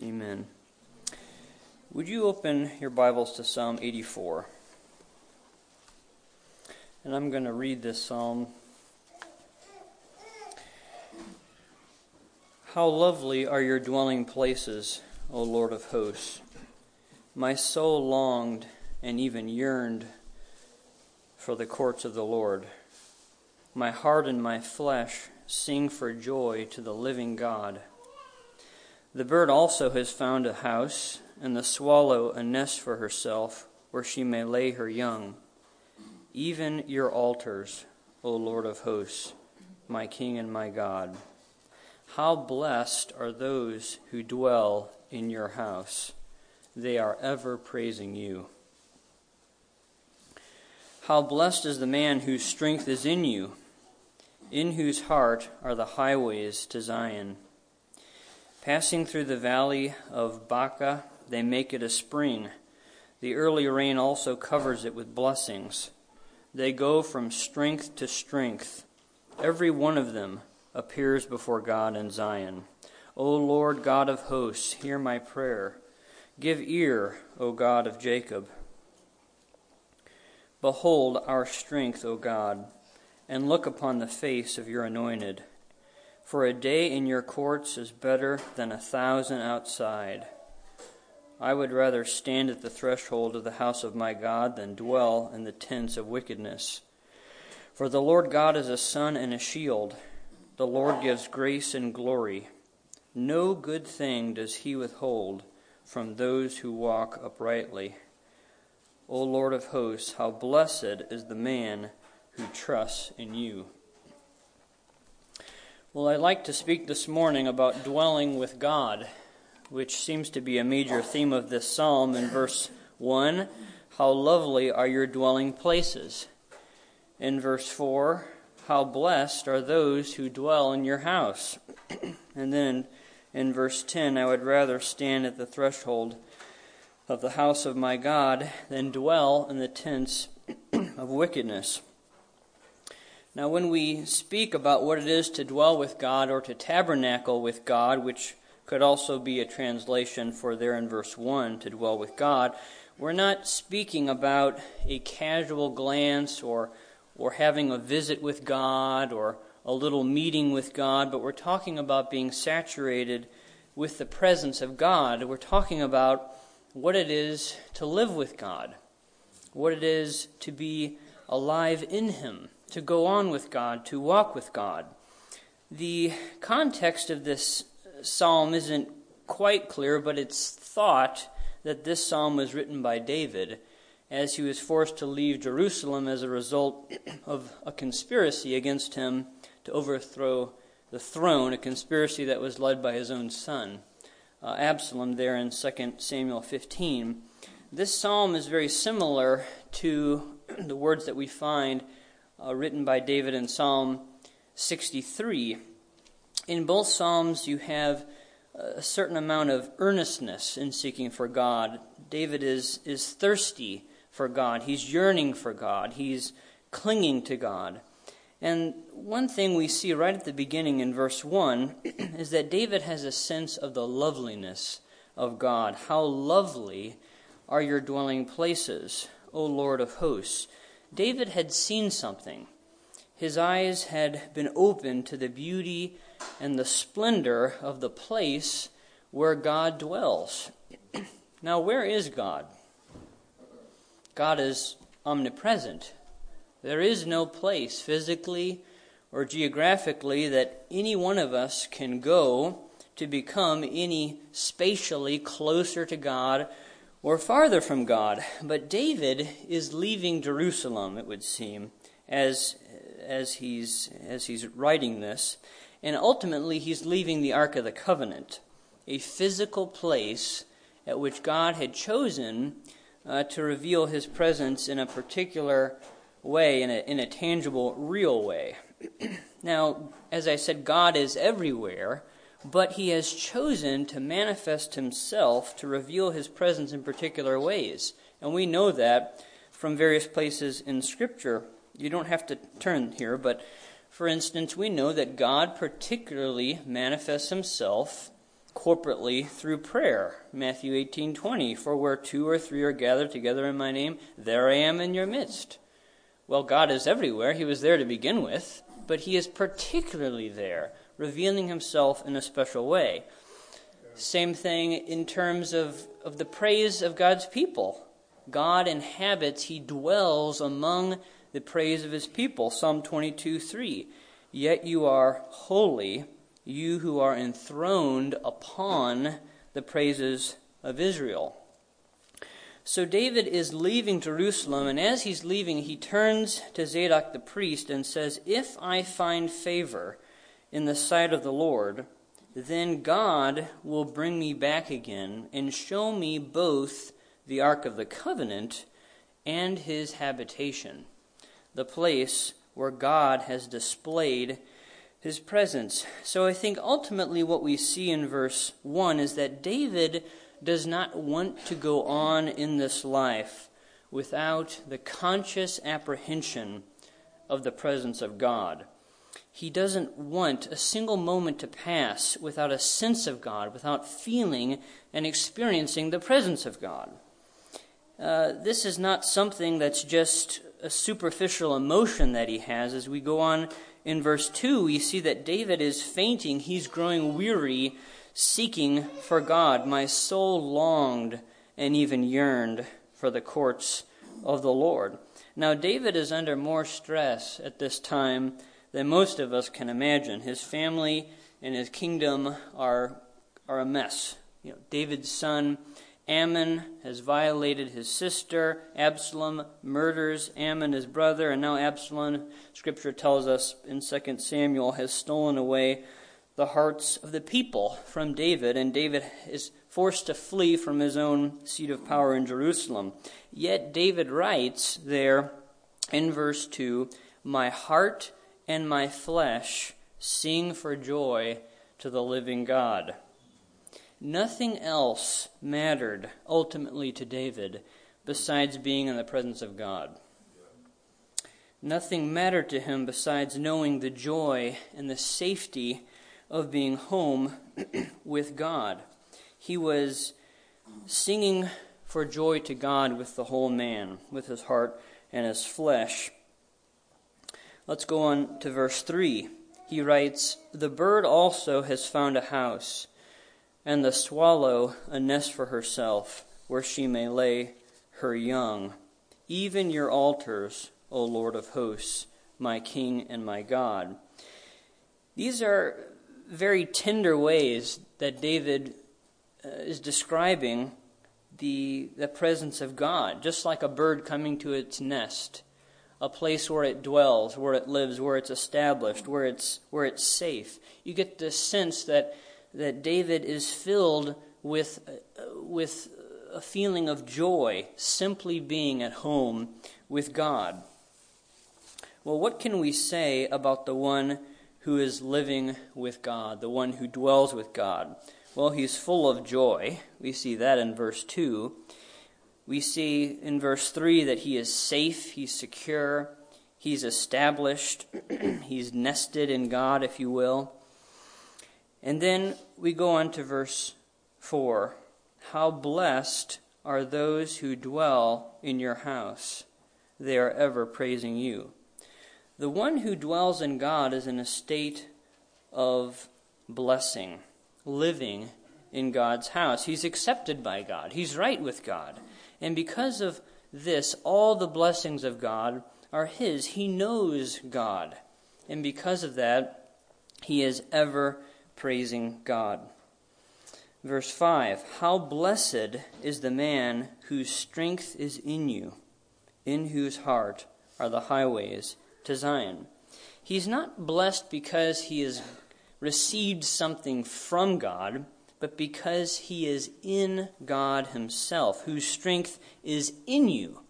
Amen. Would you open your Bibles to Psalm 84? And I'm going to read this psalm. How lovely are your dwelling places, O Lord of hosts! My soul longed and even yearned for the courts of the Lord. My heart and my flesh sing for joy to the living God. The bird also has found a house, and the swallow a nest for herself, where she may lay her young. Even your altars, O Lord of hosts, my King and my God. How blessed are those who dwell in your house. They are ever praising you. How blessed is the man whose strength is in you, in whose heart are the highways to Zion. Passing through the valley of Baca, they make it a spring. The early rain also covers it with blessings. They go from strength to strength. Every one of them appears before God in Zion. O Lord God of hosts, hear my prayer. Give ear, O God of Jacob. Behold our strength, O God, and look upon the face of your anointed. For a day in your courts is better than a thousand outside. I would rather stand at the threshold of the house of my God than dwell in the tents of wickedness. For the Lord God is a sun and a shield. The Lord gives grace and glory. No good thing does he withhold from those who walk uprightly. O Lord of hosts, how blessed is the man who trusts in you. Well, I'd like to speak this morning about dwelling with God, which seems to be a major theme of this psalm in verse 1. How lovely are your dwelling places. In verse 4, how blessed are those who dwell in your house. and then in verse 10, I would rather stand at the threshold of the house of my God than dwell in the tents of wickedness. Now, when we speak about what it is to dwell with God or to tabernacle with God, which could also be a translation for there in verse 1 to dwell with God, we're not speaking about a casual glance or, or having a visit with God or a little meeting with God, but we're talking about being saturated with the presence of God. We're talking about what it is to live with God, what it is to be alive in Him to go on with God, to walk with God. The context of this psalm isn't quite clear, but it's thought that this psalm was written by David as he was forced to leave Jerusalem as a result of a conspiracy against him to overthrow the throne, a conspiracy that was led by his own son, uh, Absalom, there in 2 Samuel 15. This psalm is very similar to the words that we find uh, written by David in Psalm 63. In both Psalms, you have a certain amount of earnestness in seeking for God. David is, is thirsty for God, he's yearning for God, he's clinging to God. And one thing we see right at the beginning in verse 1 is that David has a sense of the loveliness of God. How lovely are your dwelling places, O Lord of hosts! David had seen something. His eyes had been opened to the beauty and the splendor of the place where God dwells. now, where is God? God is omnipresent. There is no place physically or geographically that any one of us can go to become any spatially closer to God or farther from God. But David is leaving Jerusalem, it would seem, as, as, he's, as he's writing this. And ultimately, he's leaving the Ark of the Covenant, a physical place at which God had chosen uh, to reveal his presence in a particular way, in a, in a tangible, real way. now, as I said, God is everywhere but he has chosen to manifest himself to reveal his presence in particular ways. And we know that from various places in Scripture. You don't have to turn here, but for instance, we know that God particularly manifests himself corporately through prayer. Matthew 18:20, for where two or three are gathered together in my name, there I am in your midst. Well, God is everywhere. He was there to begin with, but he is particularly there, revealing himself in a special way. Same thing in terms of, of the praise of God's people. God inhabits, he dwells among the praise of his people. Psalm 22 3. Yet you are holy you who are enthroned upon the praises of Israel. So David is leaving Jerusalem, and as he's leaving, he turns to Zadok the priest and says, If I find favor in the sight of the Lord, then God will bring me back again and show me both the Ark of the Covenant and his habitation, the place where God has displayed his presence. So I think ultimately what we see in verse 1 is that David does not want to go on in this life without the conscious apprehension of the presence of God. He doesn't want a single moment to pass without a sense of God, without feeling and experiencing the presence of God. Uh, this is not something that's just a superficial emotion that he has as we go on in verse 2, we see that David is fainting. He's growing weary, seeking for God. My soul longed and even yearned for the courts of the Lord. Now, David is under more stress at this time than most of us can imagine. His family and his kingdom are, are a mess. You know, David's son Amnon has violated his sister. Absalom murders Amnon, his brother, and now Absalom, scripture tells us in 2 Samuel, has stolen away the hearts of the people from David, and David is forced to flee from his own seat of power in Jerusalem. Yet David writes there in verse 2 My heart and my flesh sing for joy to the living God. Nothing else mattered ultimately to David besides being in the presence of God. Nothing mattered to him besides knowing the joy and the safety of being home with God. He was singing for joy to God with the whole man, with his heart and his flesh. Let's go on to verse 3. He writes, The bird also has found a house and the swallow a nest for herself, where she may lay her young. Even your altars, O Lord of hosts, my King and my God. These are very tender ways that David uh, is describing the, the presence of God, just like a bird coming to its nest, a place where it dwells, where it lives, where it's established, where it's, where it's safe. You get this sense that that David is filled with, with a feeling of joy simply being at home with God. Well, what can we say about the one who is living with God, the one who dwells with God? Well, he's full of joy. We see that in verse 2. We see in verse 3 that he is safe, he's secure, he's established, he's nested in God, if you will. And then we go on to verse 4. How blessed are those who dwell in your house. They are ever praising you. The one who dwells in God is in a state of blessing, living in God's house. He's accepted by God, he's right with God. And because of this, all the blessings of God are his. He knows God. And because of that, he is ever praising God. Verse 5 How blessed is the man whose strength is in you, in whose heart are the highways to Zion. He's not blessed because he has received something from God, but because he is in God himself, whose strength is in you.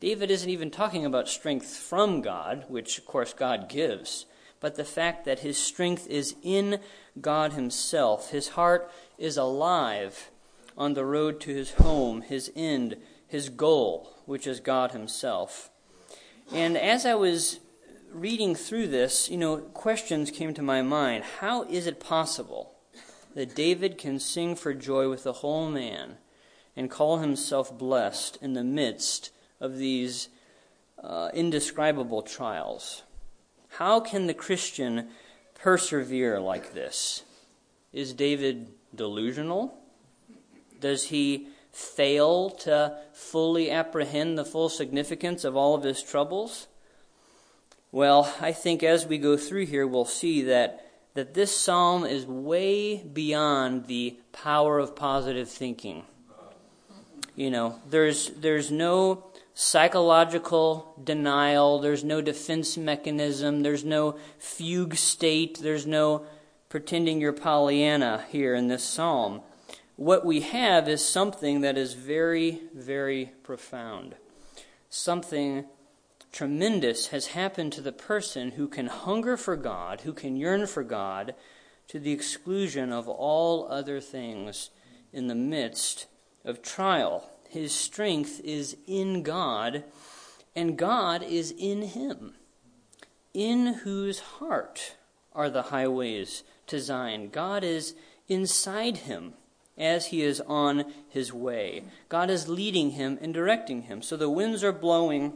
David isn't even talking about strength from God, which of course God gives but the fact that his strength is in God himself. His heart is alive on the road to his home, his end, his goal, which is God himself. And as I was reading through this, you know, questions came to my mind. How is it possible that David can sing for joy with the whole man and call himself blessed in the midst of these uh, indescribable trials. How can the Christian persevere like this? Is David delusional? Does he fail to fully apprehend the full significance of all of his troubles? Well, I think as we go through here, we'll see that, that this psalm is way beyond the power of positive thinking. You know, there's, there's no psychological denial, there's no defense mechanism, there's no fugue state, there's no pretending you're Pollyanna here in this psalm. What we have is something that is very, very profound. Something tremendous has happened to the person who can hunger for God, who can yearn for God, to the exclusion of all other things in the midst of trial. His strength is in God, and God is in him, in whose heart are the highways to Zion. God is inside him as he is on his way. God is leading him and directing him. So the winds are blowing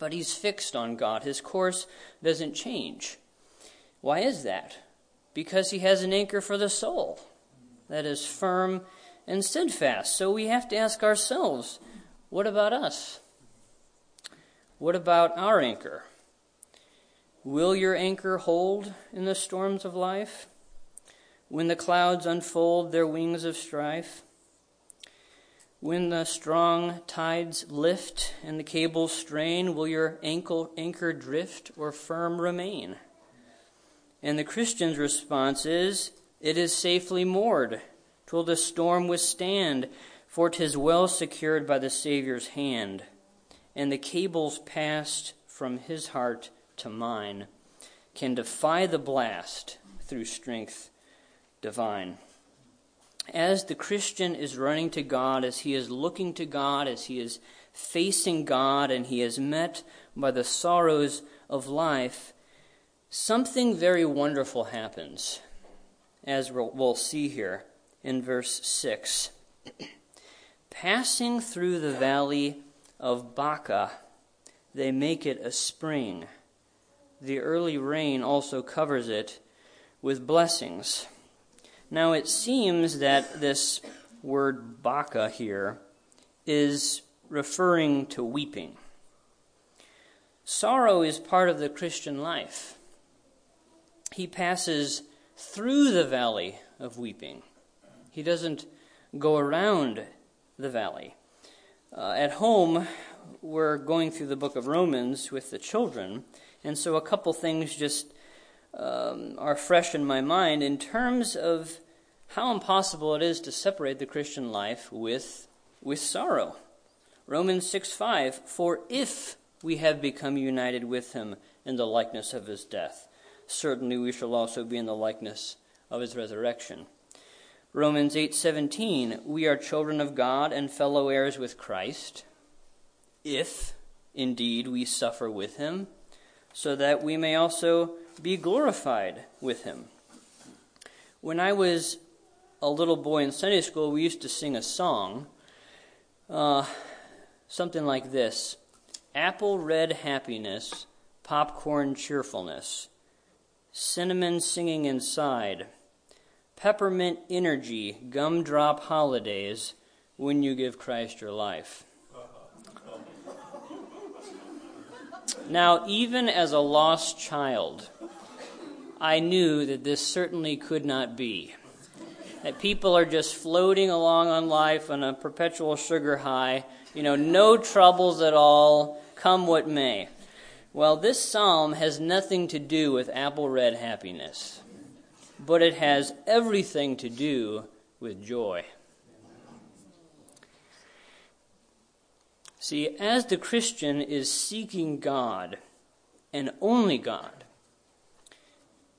but he's fixed on God. His course doesn't change. Why is that? Because he has an anchor for the soul that is firm and steadfast. So we have to ask ourselves what about us? What about our anchor? Will your anchor hold in the storms of life? When the clouds unfold their wings of strife? When the strong tides lift and the cables strain, will your ankle, anchor drift or firm remain? And the Christian's response is, It is safely moored. Twill the storm withstand, for 'tis well secured by the Saviour's hand. And the cables passed from his heart to mine can defy the blast through strength divine as the Christian is running to God, as he is looking to God, as he is facing God, and he is met by the sorrows of life, something very wonderful happens, as we'll see here in verse 6. Passing through the valley of Baca, they make it a spring. The early rain also covers it with blessings. Now it seems that this word Baca here is referring to weeping. Sorrow is part of the Christian life. He passes through the valley of weeping. He doesn't go around the valley. Uh, at home, we're going through the book of Romans with the children, and so a couple things just um, are fresh in my mind in terms of how impossible it is to separate the Christian life with, with sorrow. Romans 6 5 For if we have become united with him in the likeness of his death, certainly we shall also be in the likeness of his resurrection. Romans 8:17 We are children of God and fellow heirs with Christ if indeed we suffer with him so that we may also be glorified with him. When I was a little boy in Sunday school, we used to sing a song, uh, something like this Apple red happiness, popcorn cheerfulness, cinnamon singing inside, peppermint energy, gumdrop holidays when you give Christ your life. Now, even as a lost child, I knew that this certainly could not be that people are just floating along on life on a perpetual sugar high, you know, no troubles at all, come what may. Well, this psalm has nothing to do with apple red happiness, but it has everything to do with joy. See, as the Christian is seeking God and only God,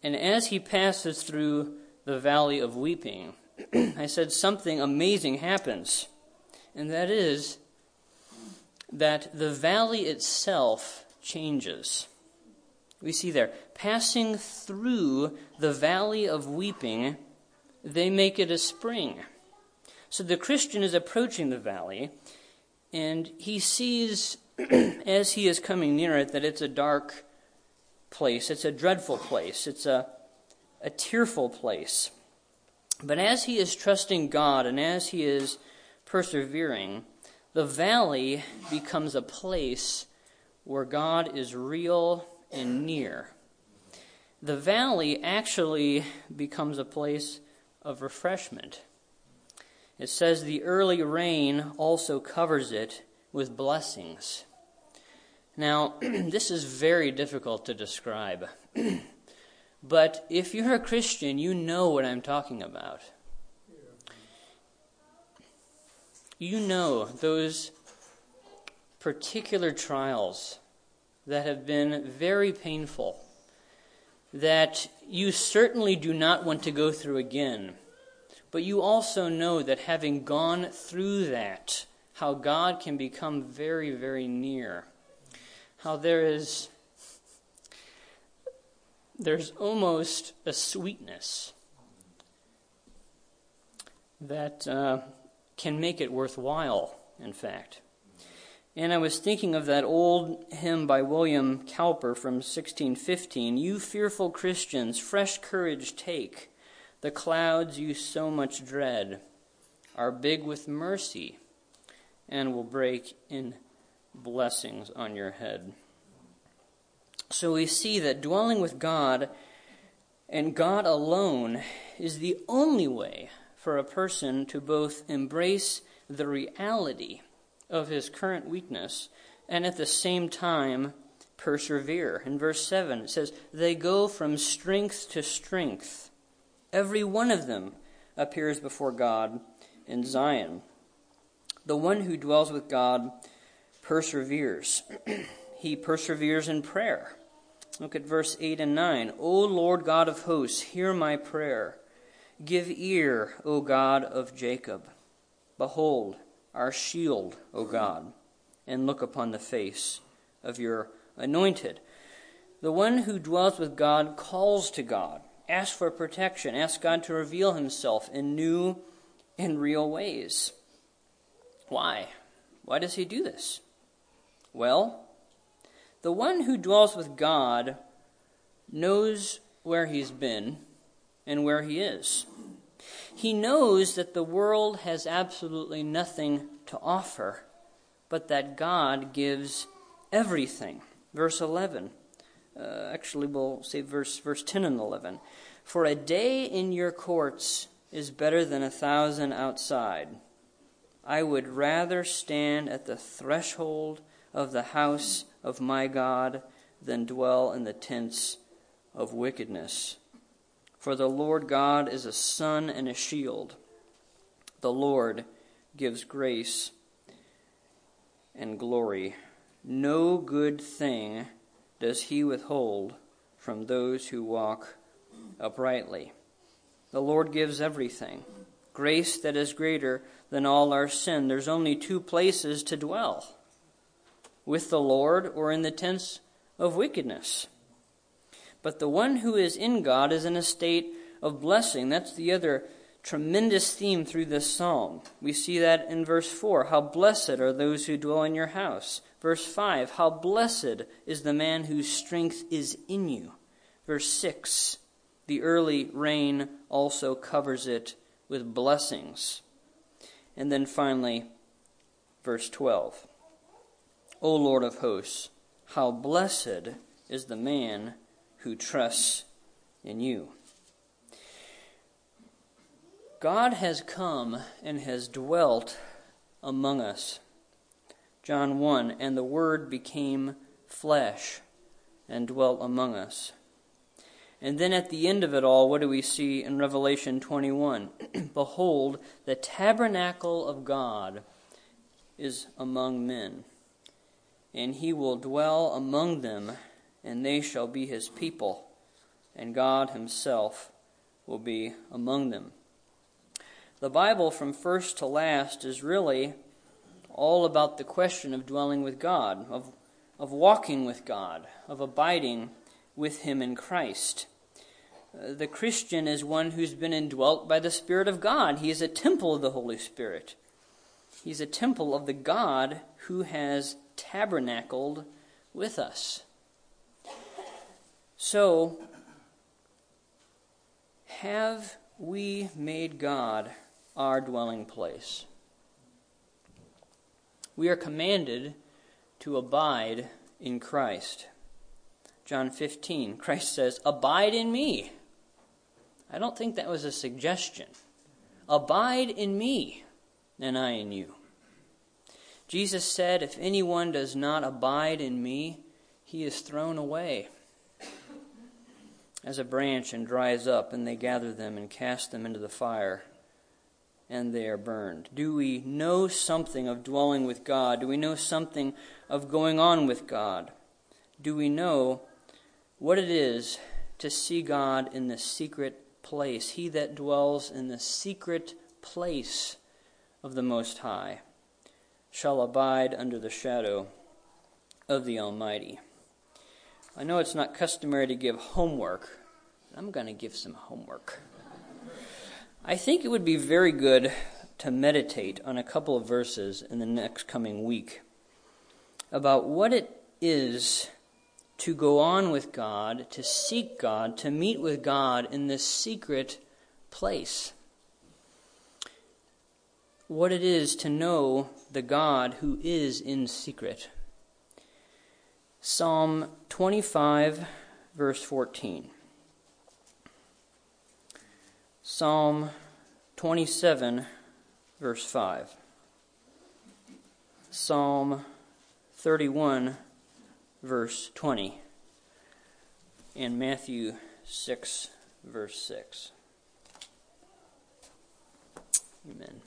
and as he passes through the valley of weeping, I said something amazing happens. And that is that the valley itself changes. We see there, passing through the valley of weeping, they make it a spring. So the Christian is approaching the valley, and he sees, as he is coming near it, that it's a dark place. It's a dreadful place. It's a, a tearful place. But as he is trusting God and as he is persevering, the valley becomes a place where God is real and near. The valley actually becomes a place of refreshment. It says the early rain also covers it with blessings. Now, this is very difficult to describe. but if you're a Christian, you know what I'm talking about. You know those particular trials that have been very painful, that you certainly do not want to go through again. But you also know that having gone through that, how God can become very, very near how there is there's almost a sweetness that uh, can make it worthwhile, in fact. And I was thinking of that old hymn by William Cowper from 1615 You fearful Christians, fresh courage take. The clouds you so much dread are big with mercy and will break in blessings on your head. So we see that dwelling with God and God alone is the only way for a person to both embrace the reality of his current weakness and at the same time persevere. In verse 7, it says, They go from strength to strength. Every one of them appears before God in Zion. The one who dwells with God perseveres. he perseveres in prayer. Look at verse 8 and 9. O Lord God of hosts, hear my prayer. Give ear, O God of Jacob. Behold, our shield, O God, and look upon the face of your anointed. The one who dwells with God calls to God, asks for protection, asks God to reveal himself in new and real ways. Why? Why does he do this? Well, the one who dwells with God knows where he's been and where he is. He knows that the world has absolutely nothing to offer, but that God gives everything. Verse 11. Uh, actually, we'll say verse, verse 10 and 11. For a day in your courts is better than a thousand outside. I would rather stand at the threshold of the house of my God than dwell in the tents of wickedness. For the Lord God is a sun and a shield. The Lord gives grace and glory. No good thing does he withhold from those who walk uprightly. The Lord gives everything. Grace that is greater than all our sin. There's only two places to dwell with the Lord or in the tents of wickedness. But the one who is in God is in a state of blessing. That's the other tremendous theme through this psalm. We see that in verse 4 How blessed are those who dwell in your house. Verse 5 How blessed is the man whose strength is in you. Verse 6 The early rain also covers it with blessings. And then finally, verse 12 O Lord of hosts, how blessed is the man who trusts in you. God has come and has dwelt among us. John 1 And the Word became flesh and dwelt among us. And then at the end of it all, what do we see in Revelation 21? Behold, the tabernacle of God is among men and he will dwell among them, and they shall be his people, and God himself will be among them. The Bible, from first to last, is really all about the question of dwelling with God, of, of walking with God, of abiding with him in Christ. Uh, the Christian is one who's been indwelt by the Spirit of God. He is a temple of the Holy Spirit. He's a temple of the God who has tabernacled with us. So, have we made God our dwelling place? We are commanded to abide in Christ. John 15, Christ says, Abide in me. I don't think that was a suggestion. Abide in me, and I in you. Jesus said, If anyone does not abide in me, he is thrown away as a branch and dries up, and they gather them and cast them into the fire, and they are burned. Do we know something of dwelling with God? Do we know something of going on with God? Do we know what it is to see God in the secret place? He that dwells in the secret place of the Most High shall abide under the shadow of the Almighty. I know it's not customary to give homework. But I'm going to give some homework. I think it would be very good to meditate on a couple of verses in the next coming week about what it is to go on with God, to seek God, to meet with God in this secret place what it is to know the God who is in secret. Psalm 25, verse 14. Psalm 27, verse 5. Psalm 31, verse 20. And Matthew 6, verse 6. Amen.